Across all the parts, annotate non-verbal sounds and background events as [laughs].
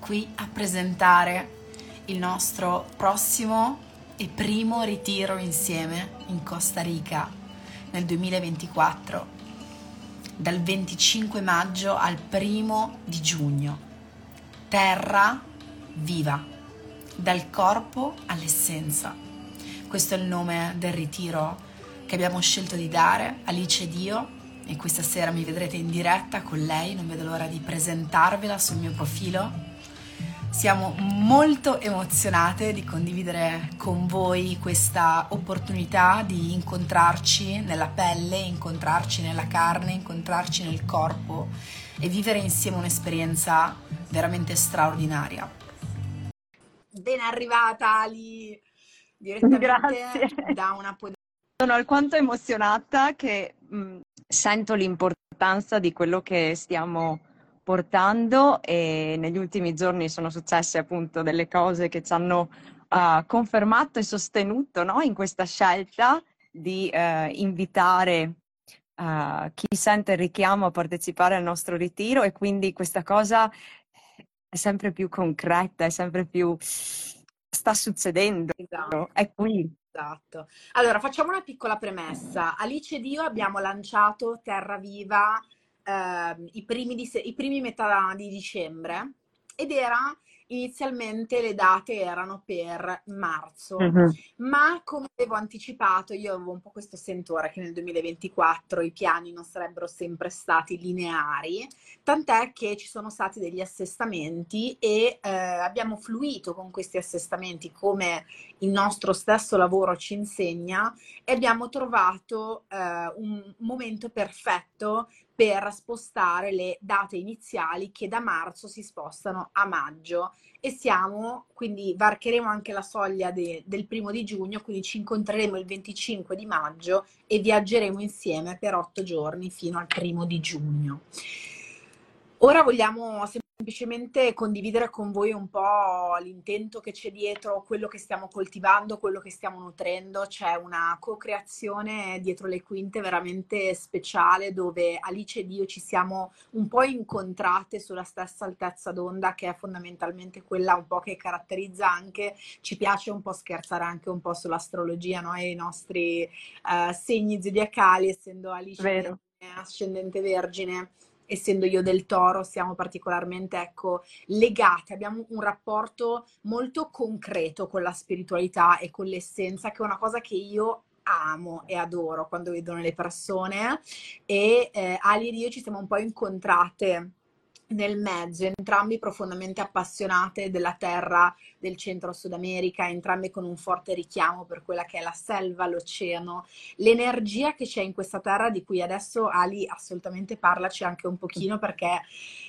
qui a presentare il nostro prossimo e primo ritiro insieme in Costa Rica nel 2024, dal 25 maggio al primo di giugno. Terra viva, dal corpo all'essenza. Questo è il nome del ritiro che abbiamo scelto di dare, Alice ed io, e questa sera mi vedrete in diretta con lei, non vedo l'ora di presentarvela sul mio profilo. Siamo molto emozionate di condividere con voi questa opportunità di incontrarci nella pelle, incontrarci nella carne, incontrarci nel corpo e vivere insieme un'esperienza veramente straordinaria. Ben arrivata Ali, direttamente Grazie. da una sono alquanto emozionata che mh, sento l'importanza di quello che stiamo portando e negli ultimi giorni sono successe appunto delle cose che ci hanno uh, confermato e sostenuto no? in questa scelta di uh, invitare uh, chi sente il richiamo a partecipare al nostro ritiro e quindi questa cosa è sempre più concreta, è sempre più sta succedendo, esatto. è qui. Esatto. Allora, facciamo una piccola premessa. Alice ed io abbiamo lanciato Terra Viva eh, i, primi di, i primi metà di dicembre ed era inizialmente le date erano per marzo, uh-huh. ma come avevo anticipato, io avevo un po' questo sentore che nel 2024 i piani non sarebbero sempre stati lineari, tant'è che ci sono stati degli assestamenti e eh, abbiamo fluito con questi assestamenti come il nostro stesso lavoro ci insegna e abbiamo trovato eh, un momento perfetto per spostare le date iniziali che da marzo si spostano a maggio e siamo, quindi varcheremo anche la soglia de, del primo di giugno, quindi ci incontreremo il 25 di maggio e viaggeremo insieme per otto giorni fino al primo di giugno. Ora vogliamo semplicemente condividere con voi un po' l'intento che c'è dietro, quello che stiamo coltivando, quello che stiamo nutrendo. C'è una co-creazione dietro le quinte veramente speciale dove Alice ed io ci siamo un po' incontrate sulla stessa altezza d'onda che è fondamentalmente quella un po' che caratterizza anche, ci piace un po' scherzare anche un po' sull'astrologia no? e i nostri uh, segni zodiacali, essendo Alice Vero. ascendente vergine essendo io del toro, siamo particolarmente ecco, legate, abbiamo un rapporto molto concreto con la spiritualità e con l'essenza, che è una cosa che io amo e adoro quando vedo nelle persone e eh, Ali ed io ci siamo un po' incontrate nel mezzo, entrambi profondamente appassionate della terra del centro Sud America, entrambi con un forte richiamo per quella che è la selva, l'oceano, l'energia che c'è in questa terra di cui adesso Ali assolutamente parlaci anche un pochino perché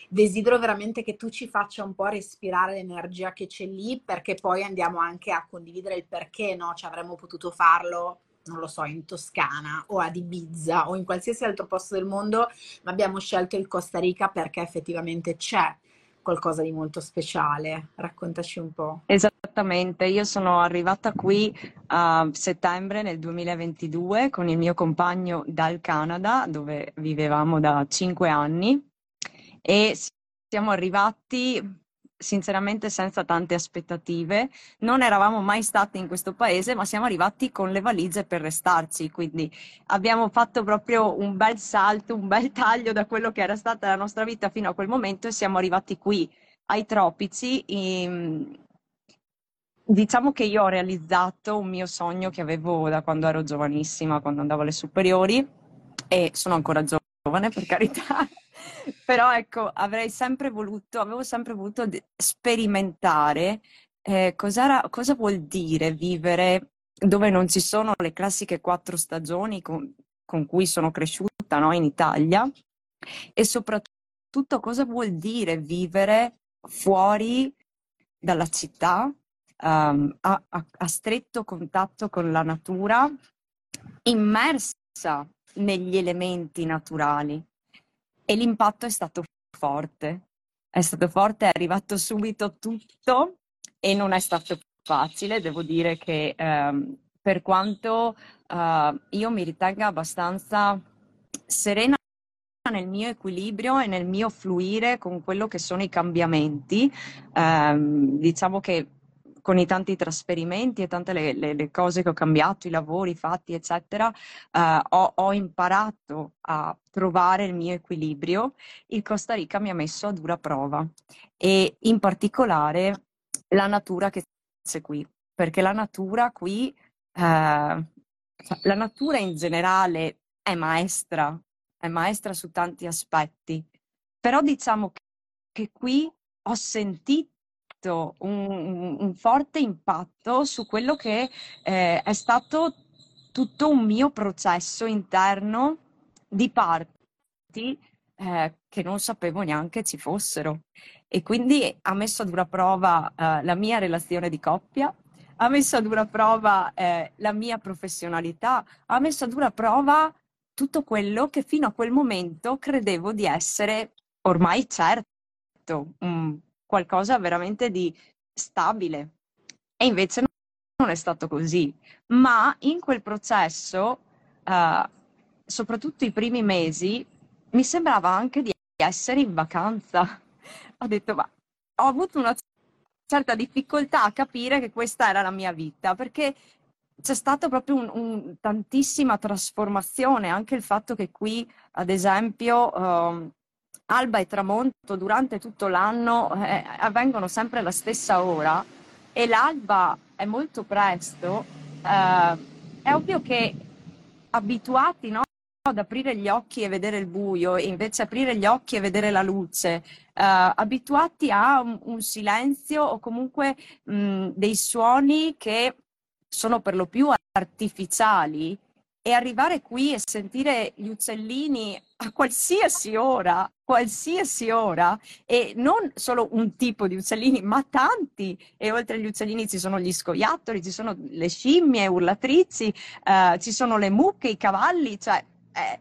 desidero veramente che tu ci faccia un po' respirare l'energia che c'è lì perché poi andiamo anche a condividere il perché no, ci avremmo potuto farlo non lo so, in Toscana o ad Ibiza o in qualsiasi altro posto del mondo, ma abbiamo scelto il Costa Rica perché effettivamente c'è qualcosa di molto speciale. Raccontaci un po'. Esattamente, io sono arrivata qui a settembre nel 2022 con il mio compagno dal Canada, dove vivevamo da cinque anni e siamo arrivati sinceramente senza tante aspettative. Non eravamo mai stati in questo paese, ma siamo arrivati con le valigie per restarci, quindi abbiamo fatto proprio un bel salto, un bel taglio da quello che era stata la nostra vita fino a quel momento e siamo arrivati qui ai tropici. In... Diciamo che io ho realizzato un mio sogno che avevo da quando ero giovanissima, quando andavo alle superiori e sono ancora giovane per carità. Però ecco, avrei sempre voluto, avevo sempre voluto sperimentare eh, cosa vuol dire vivere dove non ci sono le classiche quattro stagioni con, con cui sono cresciuta no, in Italia? E soprattutto cosa vuol dire vivere fuori dalla città, um, a, a, a stretto contatto con la natura, immersa negli elementi naturali e l'impatto è stato forte. È stato forte, è arrivato subito tutto e non è stato facile. Devo dire che ehm, per quanto eh, io mi ritenga abbastanza serena nel mio equilibrio e nel mio fluire con quello che sono i cambiamenti. Eh, diciamo che con i tanti trasferimenti e tante le, le, le, cose che ho cambiato, i lavori fatti, eccetera, eh, ho, ho, imparato a trovare il mio equilibrio. Il Costa Rica mi ha messo a dura prova e in particolare la natura che c'è qui, perché la natura qui, eh, la natura in generale è maestra, è maestra su tanti aspetti, però diciamo che, che qui ho sentito un, un, forte impatto su quello che eh, è stato tutto un mio processo interno di parti eh, che non sapevo neanche ci fossero. E quindi ha messo a dura prova eh, la mia relazione di coppia, ha messo a dura prova eh, la mia professionalità, ha messo a dura prova tutto quello che fino a quel momento credevo di essere ormai certo, um, qualcosa veramente di stabile. E invece non è stato così. Ma in quel processo, uh, soprattutto i primi mesi, mi sembrava anche di essere in vacanza. Ho detto, ma ho avuto una certa difficoltà a capire che questa era la mia vita, perché c'è stata proprio un, un, tantissima trasformazione, anche il fatto che qui, ad esempio, uh, alba e tramonto durante tutto l'anno eh, avvengono sempre alla stessa ora e l'alba è molto presto, eh, è ovvio che abituati no, ad aprire gli occhi e vedere il buio e invece aprire gli occhi e vedere la luce, eh, abituati a un, un, silenzio o comunque mh, dei suoni che sono per lo più artificiali e arrivare qui e sentire gli uccellini a qualsiasi ora, qualsiasi ora, e non solo un tipo di uccellini, ma tanti. E oltre agli uccellini ci sono gli scoiattoli, ci sono le scimmie urlatrici, eh, ci sono le mucche, i cavalli, cioè eh,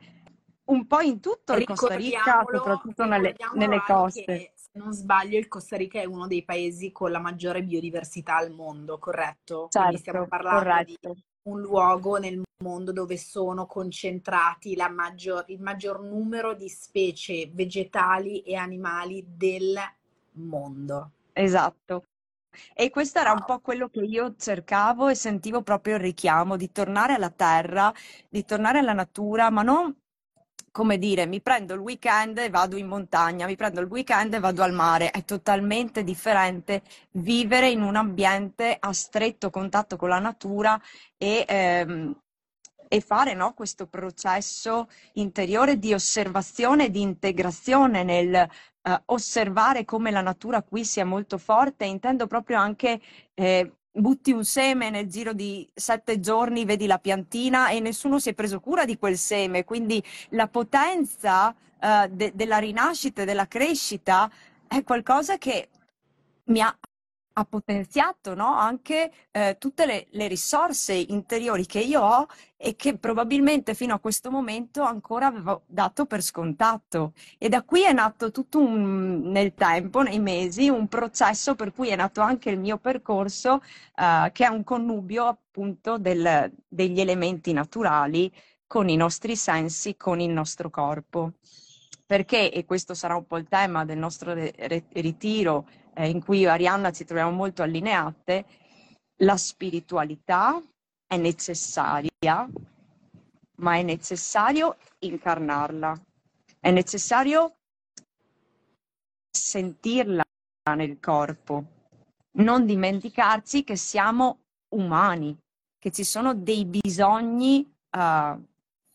un po' in tutto il Costa Rica, soprattutto nelle, nelle coste. se non sbaglio, il Costa Rica è uno dei paesi con la maggiore biodiversità al mondo, corretto? Certo, Quindi stiamo parlando corretto. di un luogo nel mondo dove sono concentrati maggior, il maggior numero di specie vegetali e animali del mondo. Esatto. E questo era un po' quello che io cercavo e sentivo proprio il richiamo di tornare alla terra, di tornare alla natura, ma non come dire, mi prendo il weekend e vado in montagna, mi prendo il weekend e vado al mare. È totalmente differente vivere in un ambiente a stretto contatto con la natura e, ehm, e fare no, questo processo interiore di osservazione e di integrazione nel eh, osservare come la natura qui sia molto forte. Intendo proprio anche eh, butti un seme nel giro di sette giorni, vedi la piantina e nessuno si è preso cura di quel seme, quindi la potenza uh, de- della rinascita e della crescita è qualcosa che mi ha ha potenziato no? anche eh, tutte le, le, risorse interiori che io ho e che probabilmente fino a questo momento ancora avevo dato per scontato. E da qui è nato tutto un, nel tempo, nei mesi, un processo per cui è nato anche il mio percorso, eh, che è un connubio appunto del, degli elementi naturali con i nostri sensi, con il nostro corpo. Perché, e questo sarà un po' il tema del nostro ritiro, eh, in cui io e Arianna ci troviamo molto allineate, la spiritualità è necessaria, ma è necessario incarnarla, è necessario sentirla nel corpo, non dimenticarci che siamo umani, che ci sono dei bisogni uh,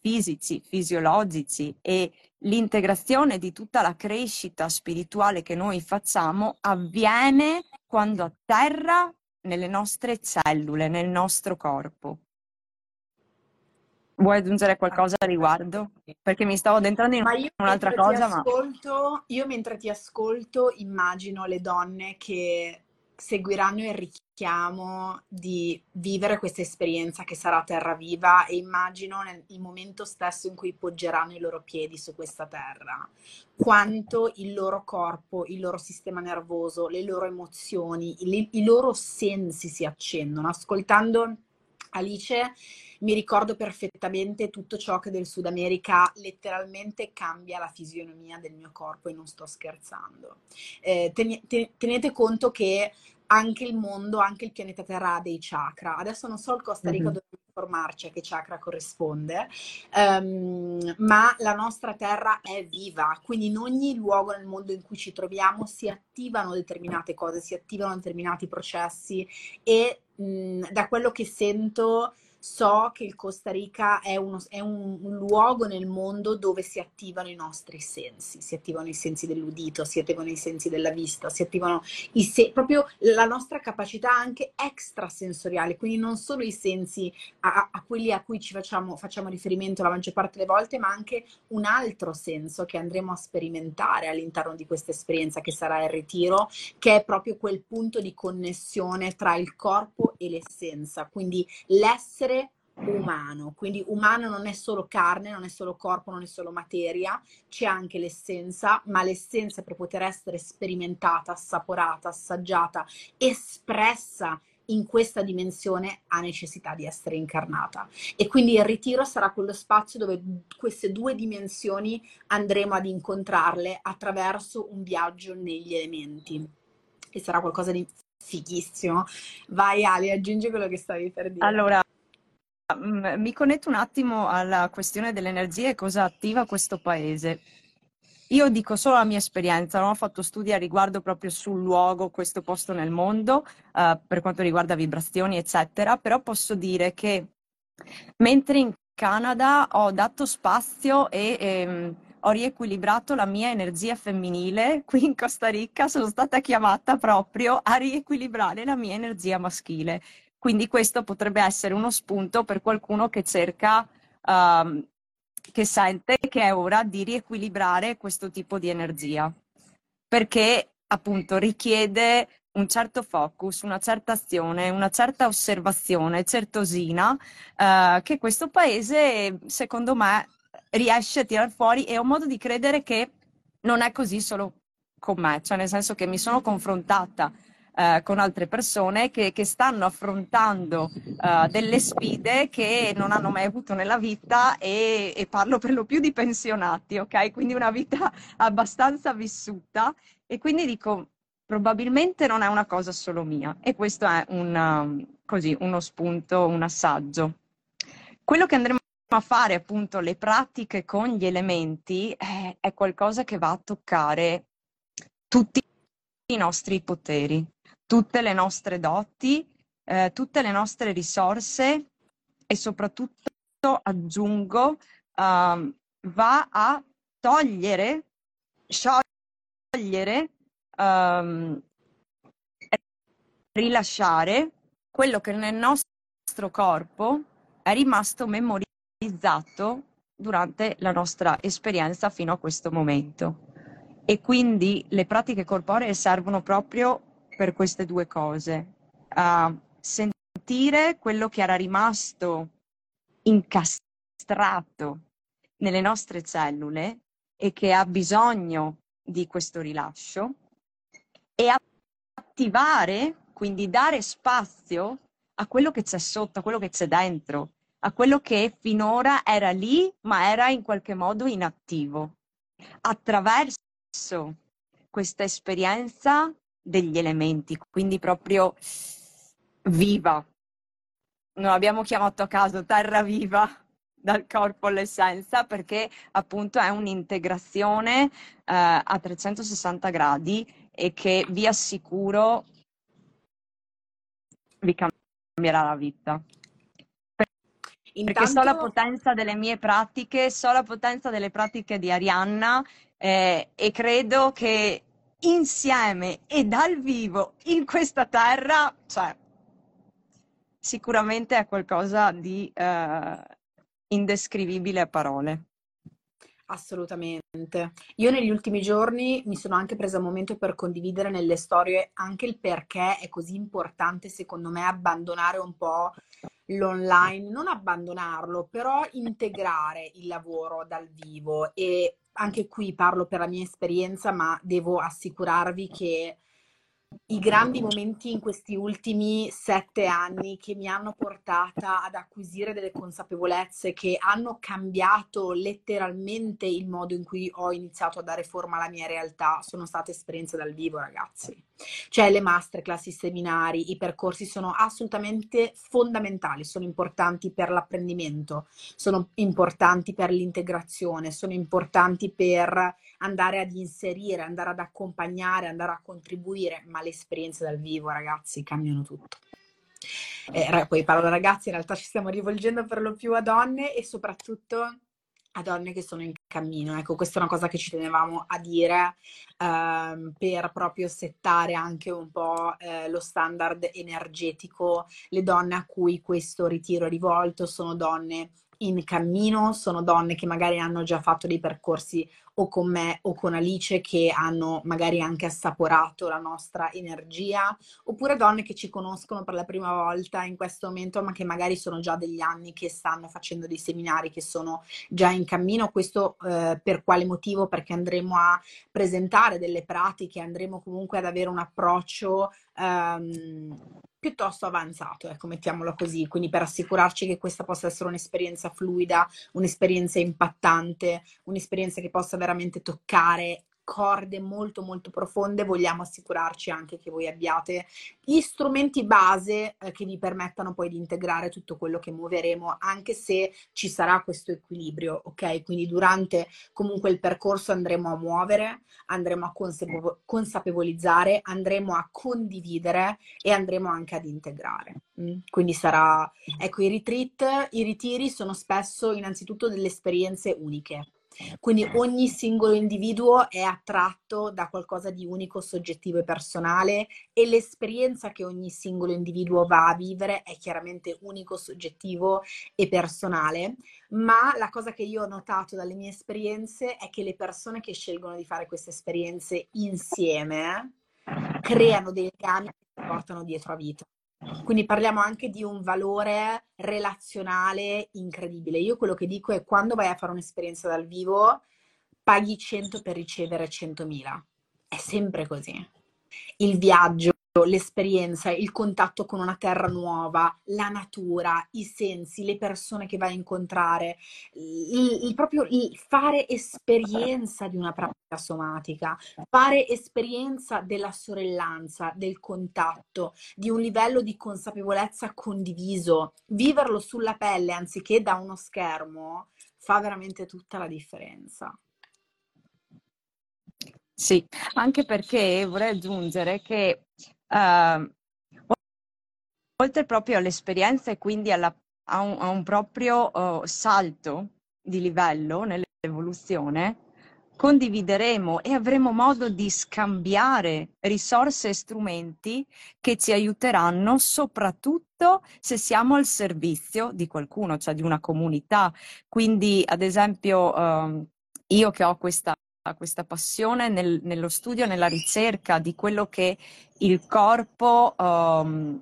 fisici, fisiologici e l'integrazione di tutta la crescita spirituale che noi facciamo avviene quando atterra nelle nostre cellule, nel nostro corpo. Vuoi aggiungere qualcosa a riguardo? Perché mi stavo entrando in un'altra cosa, ascolto, ma... Io mentre ti ascolto immagino le donne che seguiranno il richiamo di vivere questa esperienza che sarà terra viva e immagino nel, il momento stesso in cui poggeranno i loro piedi su questa terra, quanto il loro corpo, il loro sistema nervoso, le loro emozioni, i, i loro sensi si accendono. Ascoltando Alice, mi ricordo perfettamente tutto ciò che del Sud America letteralmente cambia la fisionomia del mio corpo e non sto scherzando. Eh, tenete conto che anche il mondo, anche il pianeta Terra ha dei chakra. Adesso non so il Costa Rica mm-hmm. dove informarci a che chakra corrisponde, um, ma la nostra Terra è viva, quindi in ogni luogo nel mondo in cui ci troviamo si attivano determinate cose, si attivano determinati processi e mh, da quello che sento so che il Costa Rica è, uno, è un, un, luogo nel mondo dove si attivano i nostri sensi, si attivano i sensi dell'udito, si attivano i sensi della vista, si attivano se- proprio la nostra capacità anche extrasensoriale, quindi non solo i sensi a, a quelli a cui ci facciamo, facciamo riferimento la maggior parte delle volte, ma anche un altro senso che andremo a sperimentare all'interno di questa esperienza che sarà il ritiro, che è proprio quel punto di connessione tra il corpo e l'essenza, quindi l'essere umano, quindi umano non è solo carne, non è solo corpo, non è solo materia, c'è anche l'essenza, ma l'essenza per poter essere sperimentata, assaporata, assaggiata, espressa in questa dimensione ha necessità di essere incarnata e quindi il ritiro sarà quello spazio dove queste due dimensioni andremo ad incontrarle attraverso un viaggio negli elementi e sarà qualcosa di fighissimo. Vai Ali, aggiungi quello che stavi per dire. Allora, Mm, mi connetto un attimo alla questione dell'energia e cosa attiva questo paese. Io dico solo la mia esperienza, non ho fatto studi a riguardo proprio sul luogo, questo posto nel mondo, uh, per quanto riguarda vibrazioni, eccetera, però posso dire che mentre in Canada ho dato spazio e ehm, ho riequilibrato la mia energia femminile, [laughs] qui in Costa Rica sono stata chiamata proprio a riequilibrare la mia energia maschile. Quindi questo potrebbe essere uno spunto per qualcuno che cerca, um, che sente che è ora di riequilibrare questo tipo di energia, perché appunto richiede un certo focus, una certa azione, una certa osservazione certosina uh, che questo paese, secondo me, riesce a tirar fuori. E ho modo di credere che non è così solo con me, cioè nel senso che mi sono confrontata eh, con altre persone che, che stanno affrontando eh, delle sfide che non hanno mai avuto nella vita e, e, parlo per lo più di pensionati, ok? Quindi una vita [laughs] abbastanza vissuta e quindi dico probabilmente non è una cosa solo mia e questo è un, um, così, uno spunto, un assaggio. Quello che andremo a fare appunto le pratiche con gli elementi è, è qualcosa che va a toccare tutti i nostri poteri, tutte le nostre doti, eh, tutte le nostre risorse e soprattutto aggiungo uh, va a togliere, sciogliere, um, rilasciare quello che nel nostro corpo è rimasto memorizzato durante la nostra esperienza fino a questo momento. E quindi le pratiche corporee servono proprio per queste due cose, a sentire quello che era rimasto incastrato nelle nostre cellule e che ha bisogno di questo rilascio e attivare, quindi dare spazio a quello che c'è sotto, a quello che c'è dentro, a quello che finora era lì ma era in qualche modo inattivo. Attraverso questa esperienza degli elementi, quindi proprio viva. Non abbiamo chiamato a caso terra viva dal corpo all'essenza perché appunto è un'integrazione eh, a 360 gradi e che vi assicuro vi cambierà la vita. Intanto... Perché so la potenza delle mie pratiche, so la potenza delle pratiche di Arianna eh, e credo che insieme e dal vivo in questa terra, cioè, sicuramente è qualcosa di uh, indescrivibile a parole. Assolutamente. Io negli ultimi giorni mi sono anche presa un momento per condividere nelle storie anche il perché è così importante, secondo me, abbandonare un po' l'online, non abbandonarlo, però integrare il lavoro dal vivo. E anche qui parlo per la mia esperienza, ma devo assicurarvi che i grandi momenti in questi ultimi sette anni che mi hanno portata ad acquisire delle consapevolezze che hanno cambiato letteralmente il modo in cui ho iniziato a dare forma alla mia realtà sono state esperienze dal vivo, ragazzi. Cioè le masterclass, i seminari, i percorsi sono assolutamente fondamentali, sono importanti per l'apprendimento, sono importanti per l'integrazione, sono importanti per andare ad inserire, andare ad accompagnare, andare a contribuire, ma le esperienze dal vivo, ragazzi, cambiano tutto. Eh, poi parlo ragazzi, in realtà ci stiamo rivolgendo per lo più a donne e soprattutto a donne che sono in cammino. Ecco, questa è una cosa che ci tenevamo a dire ehm, per proprio settare anche un po' eh, lo standard energetico. Le donne a cui questo ritiro è rivolto sono donne in cammino, sono donne che magari hanno già fatto dei percorsi o con me o con Alice che hanno magari anche assaporato la nostra energia, oppure donne che ci conoscono per la prima volta in questo momento, ma che magari sono già degli anni che stanno facendo dei seminari, che sono già in cammino. Questo eh, per quale motivo? Perché andremo a presentare delle pratiche, andremo comunque ad avere un approccio ehm, piuttosto avanzato, ecco, mettiamolo così, quindi per assicurarci che questa possa essere un'esperienza fluida, un'esperienza impattante, un'esperienza che possa veramente toccare corde molto molto profonde, vogliamo assicurarci anche che voi abbiate gli strumenti base eh, che vi permettano poi di integrare tutto quello che muoveremo, anche se ci sarà questo equilibrio, ok? Quindi durante comunque il percorso andremo a muovere, andremo a consapevo- consapevolizzare, andremo a condividere e andremo anche ad integrare. Mm? Quindi sarà, ecco, i retreat, i ritiri sono spesso innanzitutto delle esperienze uniche quindi ogni singolo individuo è attratto da qualcosa di unico, soggettivo e personale e l'esperienza che ogni singolo individuo va a vivere è chiaramente unico, soggettivo e personale, ma la cosa che io ho notato dalle mie esperienze è che le persone che scelgono di fare queste esperienze insieme creano dei legami che si portano dietro a vita. Quindi parliamo anche di un valore relazionale incredibile. Io quello che dico è quando vai a fare un'esperienza dal vivo, paghi 100 per ricevere 100.000. È sempre così. Il viaggio, l'esperienza, il contatto con una terra nuova, la natura, i sensi, le persone che vai a incontrare, il, il proprio il fare esperienza di una pratica somatica, fare esperienza della sorellanza, del contatto, di un livello di consapevolezza condiviso, viverlo sulla pelle anziché da uno schermo, fa veramente tutta la differenza. Sì, anche perché vorrei aggiungere che uh, oltre proprio all'esperienza e quindi alla, a, un, a, un, proprio uh, salto di livello nell'evoluzione, condivideremo e avremo modo di scambiare risorse e strumenti che ci aiuteranno soprattutto se siamo al servizio di qualcuno, cioè di una comunità. Quindi, ad esempio, uh, io che ho questa questa passione nel, nello studio, nella ricerca di quello che il corpo um,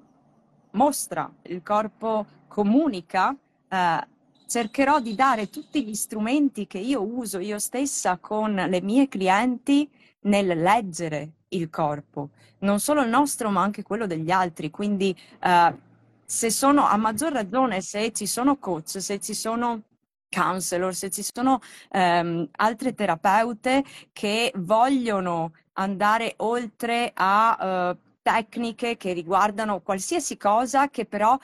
mostra, il corpo comunica, eh, cercherò di dare tutti gli strumenti che io uso io stessa con le mie clienti nel leggere il corpo, non solo il nostro ma anche quello degli altri. Quindi eh, se sono a maggior ragione, se ci sono coach, se ci sono counselor, se ci sono ehm, altre terapeute che vogliono andare oltre a uh, tecniche che riguardano qualsiasi cosa che però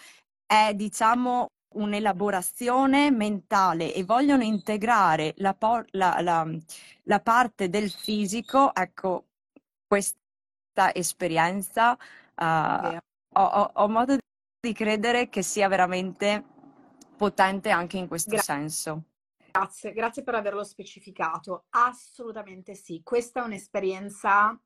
è, diciamo, un'elaborazione mentale e vogliono integrare la, por- la, la, la parte del fisico, ecco, questa esperienza uh, ho, ho, ho modo di credere che sia veramente potente anche in questo Gra- senso. Grazie, grazie per averlo specificato. Assolutamente sì, questa è un'esperienza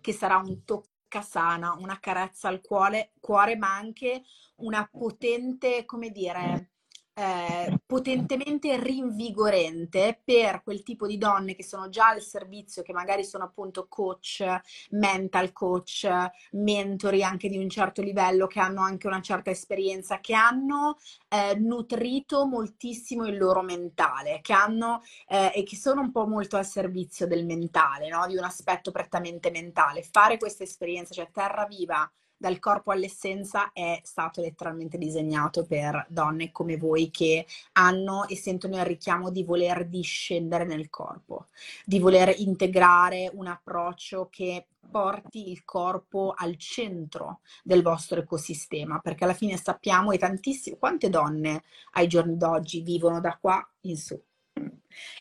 che sarà un toccasana, una carezza al cuore, cuore ma anche una potente, come dire, eh, potentemente rinvigorente per quel tipo di donne che sono già al servizio, che magari sono appunto coach, mental coach, mentori anche di un certo livello, che hanno anche una certa esperienza, che hanno eh, nutrito moltissimo il loro mentale, che hanno eh, e che sono un po' molto al servizio del mentale, no? di un aspetto prettamente mentale. Fare questa esperienza, cioè terra viva dal corpo all'essenza è stato letteralmente disegnato per donne come voi che hanno e sentono il richiamo di voler discendere nel corpo, di voler integrare un approccio che porti il corpo al centro del vostro ecosistema, perché alla fine sappiamo e tantissime, quante donne ai giorni d'oggi vivono da qua in su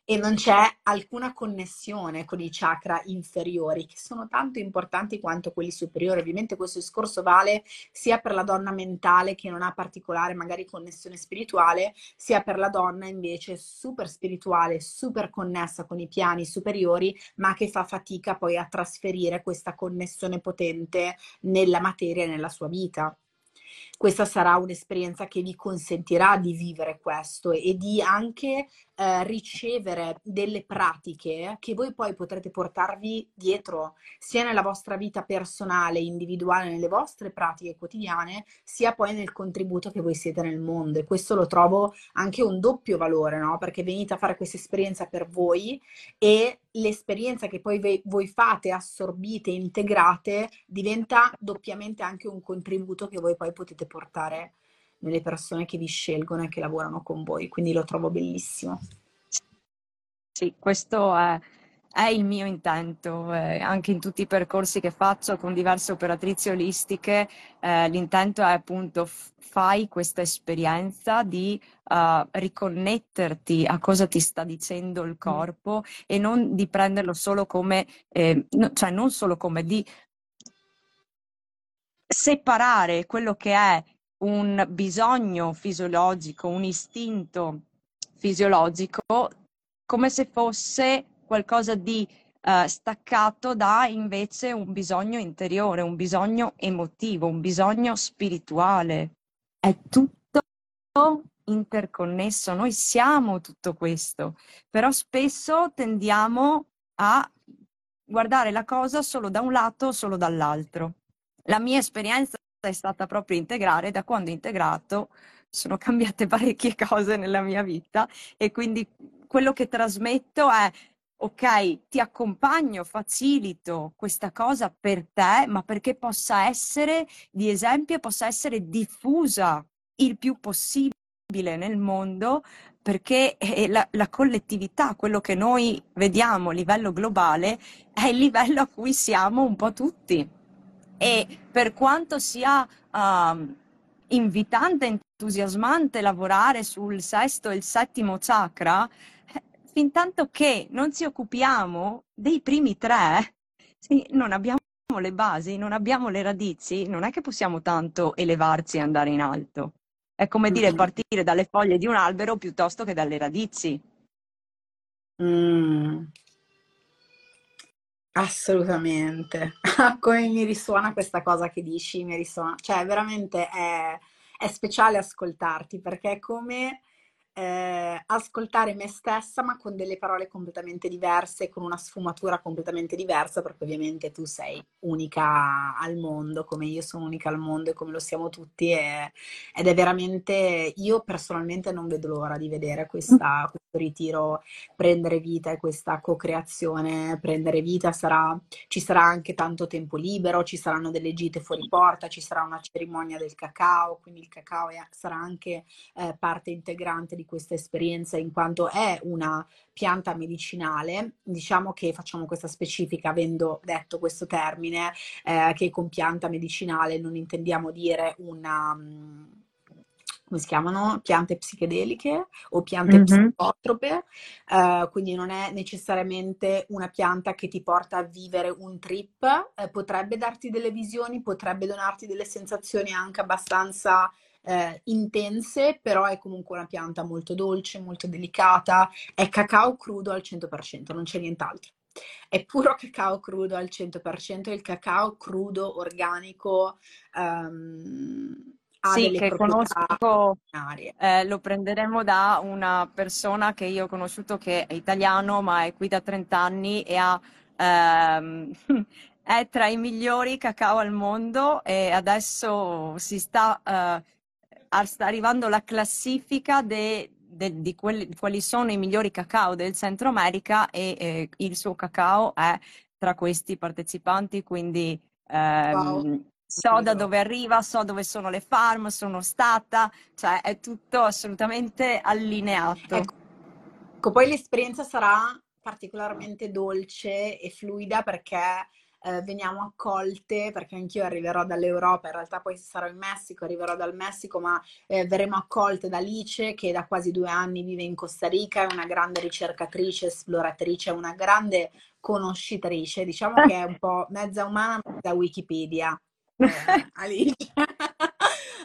e non c'è alcuna connessione con i chakra inferiori che sono tanto importanti quanto quelli superiori. Ovviamente questo discorso vale sia per la donna mentale che non ha particolare magari connessione spirituale, sia per la donna invece super spirituale, super connessa con i piani superiori, ma che fa fatica poi a trasferire questa connessione potente nella materia e nella sua vita questa sarà un'esperienza che vi consentirà di vivere questo e di anche eh, ricevere delle pratiche che voi poi potrete portarvi dietro sia nella vostra vita personale, individuale, nelle vostre pratiche quotidiane, sia poi nel contributo che voi siete nel mondo. E questo lo trovo anche un doppio valore, no? Perché venite a fare questa esperienza per voi e l'esperienza che poi voi fate, assorbite, integrate, diventa doppiamente anche un contributo che voi poi potete portare nelle persone che vi scelgono e che lavorano con voi. Quindi lo trovo bellissimo. Sì, questo è, è il mio intento, eh, anche in tutti i percorsi che faccio con diverse operatrici olistiche, eh, l'intento è appunto fai questa esperienza di uh, riconnetterti a cosa ti sta dicendo il mm. corpo mm. e non di prenderlo solo come, eh, no, cioè non solo come di separare quello che è un bisogno fisiologico, un istinto fisiologico, come se fosse qualcosa di uh, staccato da invece un bisogno interiore, un bisogno emotivo, un bisogno spirituale. È tutto interconnesso, noi siamo tutto questo, però spesso tendiamo a guardare la cosa solo da un lato, solo dall'altro. La mia esperienza è stata proprio integrare, da quando ho integrato sono cambiate [laughs] parecchie cose nella mia vita e quindi quello che trasmetto è ok, ti accompagno, facilito questa cosa per te, ma perché possa essere di esempio possa essere diffusa il più possibile nel mondo, perché la, la, collettività, quello che noi vediamo a livello globale, è il livello a cui siamo un po' tutti e per quanto sia uh, invitante, entusiasmante lavorare sul sesto e il settimo chakra, fin tanto che non ci occupiamo dei primi tre, non abbiamo le basi, non abbiamo le radici, non è che possiamo tanto elevarci e andare in alto. È come dire partire dalle foglie di un albero piuttosto che dalle radici. Mm. Assolutamente. [laughs] Come mi risuona questa cosa che dici, mi risuona, cioè veramente è, è speciale ascoltarti perché è come eh, ascoltare me stessa ma con delle parole completamente diverse, con una sfumatura completamente diversa perché ovviamente tu sei unica al mondo come io sono unica al mondo e come lo siamo tutti e, ed è veramente, io personalmente non vedo l'ora di vedere questa, questo ritiro prendere vita e questa co-creazione prendere vita, sarà, ci sarà anche tanto tempo libero, ci saranno delle gite fuori porta, ci sarà una cerimonia del cacao, quindi il cacao è, sarà anche eh, parte integrante di questa esperienza in quanto è una pianta medicinale. Diciamo che facciamo questa specifica avendo detto questo termine, eh, che con pianta medicinale non intendiamo dire una mm, come si chiamano? Piante psichedeliche o piante mm-hmm. psicotrope, uh, quindi non è necessariamente una pianta che ti porta a vivere un trip, uh, potrebbe darti delle visioni, potrebbe donarti delle sensazioni anche abbastanza eh, intense, però è comunque una pianta molto dolce, molto delicata, è cacao crudo al 100%, non c'è nient'altro. È puro cacao crudo al 100%, il cacao crudo organico um, ha Sì, che conosco, eh, lo prenderemo da una persona che io ho conosciuto che è italiano, ma è qui da 30 anni e ha, ehm, [laughs] è tra i migliori cacao al mondo e adesso si sta, eh, sta arrivando la classifica de- de- di quelli, quali sono i migliori cacao del Centro America e eh, il suo cacao è tra questi partecipanti, quindi Wow, ehm, so da dove arriva, so dove sono le farm, sono stata, cioè è tutto assolutamente allineato. Ecco, ecco, poi l'esperienza sarà particolarmente dolce e fluida perché eh, veniamo accolte, perché anch'io arriverò dall'Europa, in realtà poi sarò in Messico, arriverò dal Messico, ma eh, verremo accolte da Alice che da quasi due anni vive in Costa Rica, è una grande ricercatrice, esploratrice, una grande conoscitrice, diciamo che è un po' mezza umana, mezza Wikipedia, eh, [laughs] Alice. [laughs]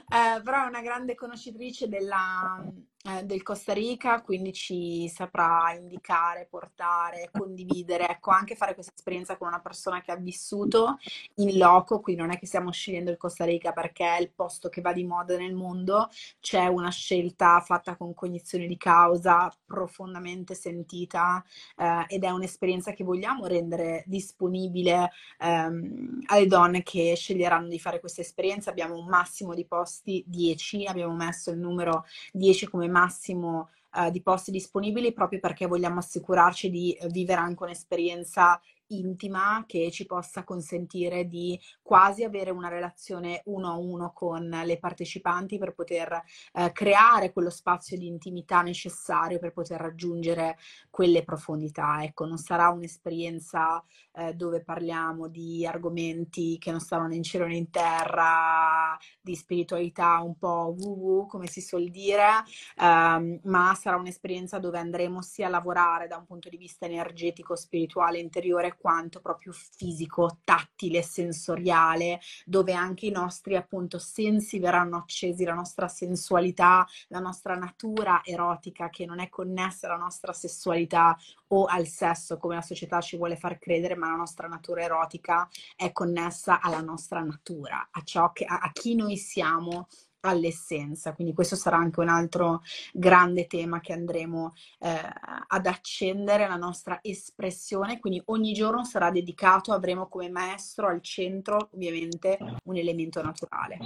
Eh, però è una grande conoscitrice della, eh, del Costa Rica, quindi ci saprà indicare, portare, condividere, ecco, anche fare questa esperienza con una persona che ha vissuto in loco, quindi non è che stiamo scegliendo il Costa Rica perché è il posto che va di moda nel mondo, c'è una scelta fatta con cognizione di causa, profondamente sentita, eh, ed è un'esperienza che vogliamo rendere disponibile ehm, alle donne che sceglieranno di fare questa esperienza. Abbiamo un massimo di posti 10, abbiamo messo il numero 10 come massimo eh, di posti disponibili proprio perché vogliamo assicurarci di eh, vivere anche un'esperienza intima che ci possa consentire di quasi avere una relazione uno a uno con le partecipanti per poter eh, creare quello spazio di intimità necessario per poter raggiungere quelle profondità. Ecco, non sarà un'esperienza eh, dove parliamo di argomenti che non stanno né in cielo né in terra, di spiritualità un po' woo come si suol dire, ehm, ma sarà un'esperienza dove andremo sia a lavorare da un punto di vista energetico, spirituale, interiore, quanto proprio fisico, tattile, sensoriale, dove anche i nostri appunto sensi verranno accesi, la nostra sensualità, la nostra natura erotica che non è connessa alla nostra sessualità o al sesso come la società ci vuole far credere, ma la nostra natura erotica è connessa alla nostra natura, a ciò che a, a chi noi siamo all'essenza. Quindi questo sarà anche un altro grande tema che andremo eh, ad accendere, la nostra espressione. Quindi ogni giorno sarà dedicato, avremo come maestro al centro ovviamente un elemento naturale.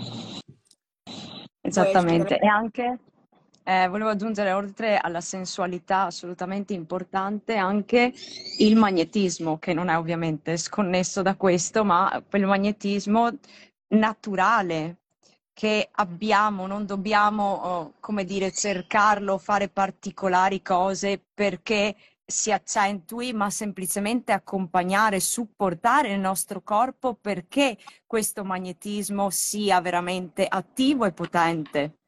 Esattamente, e anche eh, volevo aggiungere, oltre alla sensualità assolutamente importante, anche il magnetismo, che non è ovviamente sconnesso da questo, ma quel magnetismo naturale che abbiamo, non dobbiamo, oh, come dire, cercarlo, fare particolari cose perché si accentui, ma semplicemente accompagnare, supportare il nostro corpo perché questo magnetismo sia veramente attivo e potente.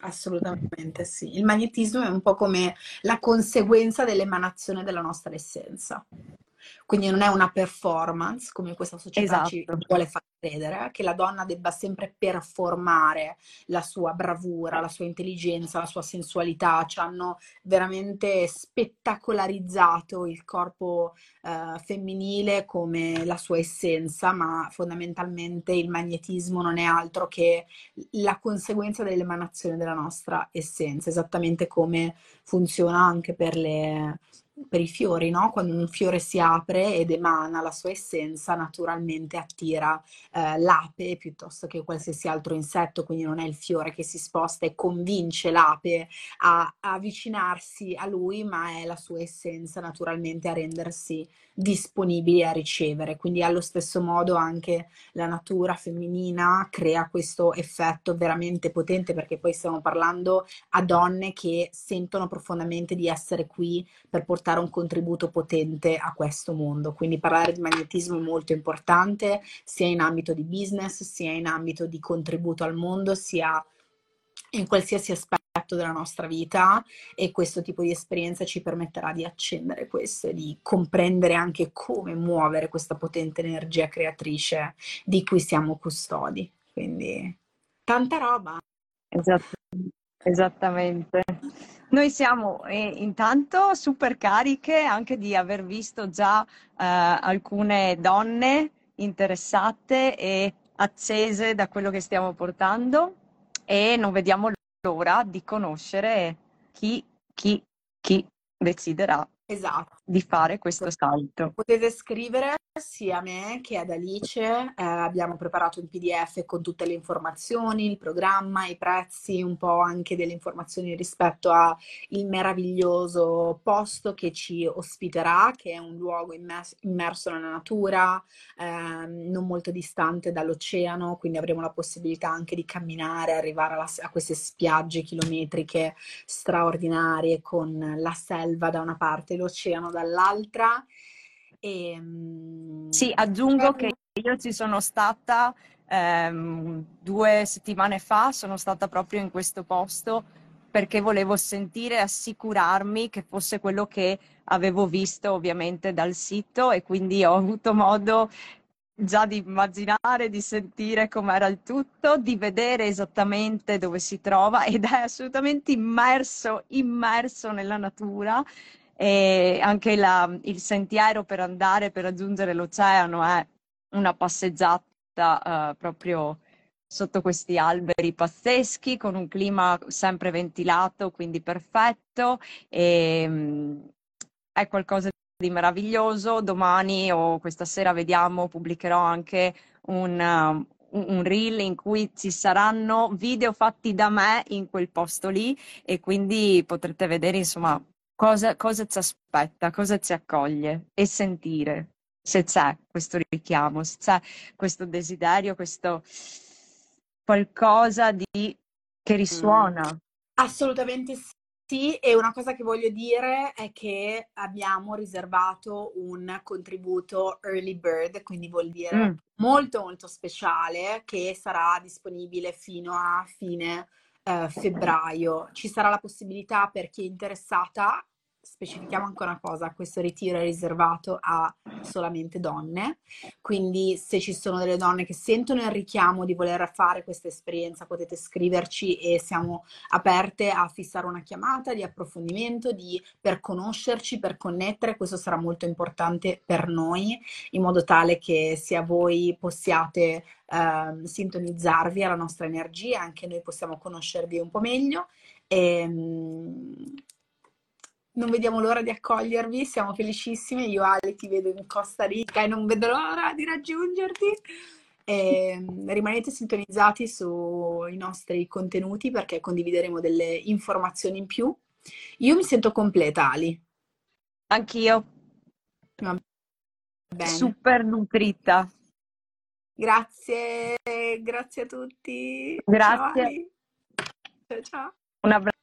Assolutamente sì. Il magnetismo è un po' come la conseguenza dell'emanazione della nostra essenza. Quindi non è una performance, come questa società ci Esatto. vuole far credere, che la donna debba sempre performare la sua bravura, la sua intelligenza, la sua sensualità. Ci hanno veramente spettacolarizzato il corpo eh, femminile come la sua essenza, ma fondamentalmente il magnetismo non è altro che la conseguenza dell'emanazione della nostra essenza, esattamente come funziona anche per le per i fiori, no? Quando un fiore si apre ed emana la sua essenza, naturalmente attira eh, l'ape piuttosto che qualsiasi altro insetto, quindi non è il fiore che si sposta e convince l'ape a, a avvicinarsi a lui, ma è la sua essenza naturalmente a rendersi disponibili a ricevere. Quindi allo stesso modo anche la natura femminina crea questo effetto veramente potente perché poi stiamo parlando a donne che sentono profondamente di essere qui per portare un contributo potente a questo mondo. Quindi parlare di magnetismo è molto importante sia in ambito di business, sia in ambito di contributo al mondo, sia in qualsiasi aspetto della nostra vita e questo tipo di esperienza ci permetterà di accendere questo e di comprendere anche come muovere questa potente energia creatrice di cui siamo custodi. Quindi tanta roba. Esatto, esattamente. Noi siamo eh, intanto super cariche anche di aver visto già eh, alcune donne interessate e accese da quello che stiamo portando e non vediamo l'ora di conoscere chi, chi, chi deciderà esatto. di fare questo salto. Potete scrivere sia a me che ad Alice, eh, abbiamo preparato un PDF con tutte le informazioni, il programma, i prezzi, un po' anche delle informazioni rispetto al meraviglioso posto che ci ospiterà, che è un luogo immerso, immerso nella natura, eh, non molto distante dall'oceano, quindi avremo la possibilità anche di camminare, arrivare alla, a queste spiagge chilometriche straordinarie con la selva da una parte e l'oceano dall'altra. E, ehm, sì, aggiungo che io ci sono stata ehm, due settimane fa, sono stata proprio in questo posto perché volevo sentire e assicurarmi che fosse quello che avevo visto ovviamente dal sito e quindi ho avuto modo già di immaginare, di sentire com'era il tutto, di vedere esattamente dove si trova ed è assolutamente immerso, immerso nella natura e anche la, il sentiero per andare per raggiungere l'oceano è una passeggiata uh, proprio sotto questi alberi pazzeschi con un clima sempre ventilato, quindi perfetto e um, è qualcosa di meraviglioso. Domani o questa sera vediamo, pubblicherò anche un, um, un reel in cui ci saranno video fatti da me in quel posto lì e quindi potrete vedere insomma cosa, cosa ci aspetta, cosa ci accoglie e sentire se c'è questo richiamo, se c'è questo desiderio, questo qualcosa di, che risuona. Assolutamente sì, e una cosa che voglio dire è che abbiamo riservato un contributo early bird, quindi vuol dire mm. molto molto speciale, che sarà disponibile fino a fine eh, febbraio. Ci sarà la possibilità per chi è interessata specifichiamo anche una cosa, questo ritiro è riservato a solamente donne, quindi se ci sono delle donne che sentono il richiamo di voler fare questa esperienza potete scriverci e siamo aperte a fissare una chiamata di approfondimento, di, per conoscerci, per connettere, questo sarà molto importante per noi in modo tale che sia voi possiate eh, sintonizzarvi alla nostra energia, anche noi possiamo conoscervi un po' meglio. E, ehm, non vediamo l'ora di accogliervi, siamo felicissimi. Io Ale ti vedo in Costa Rica e non vedo l'ora di raggiungerti. E ehm, rimanete sintonizzati sui nostri contenuti perché condivideremo delle informazioni in più. Io mi sento completa, Ali. Anch'io. Super nutrita. Grazie, grazie a tutti. Grazie. Ciao, ciao. Un abbraccio.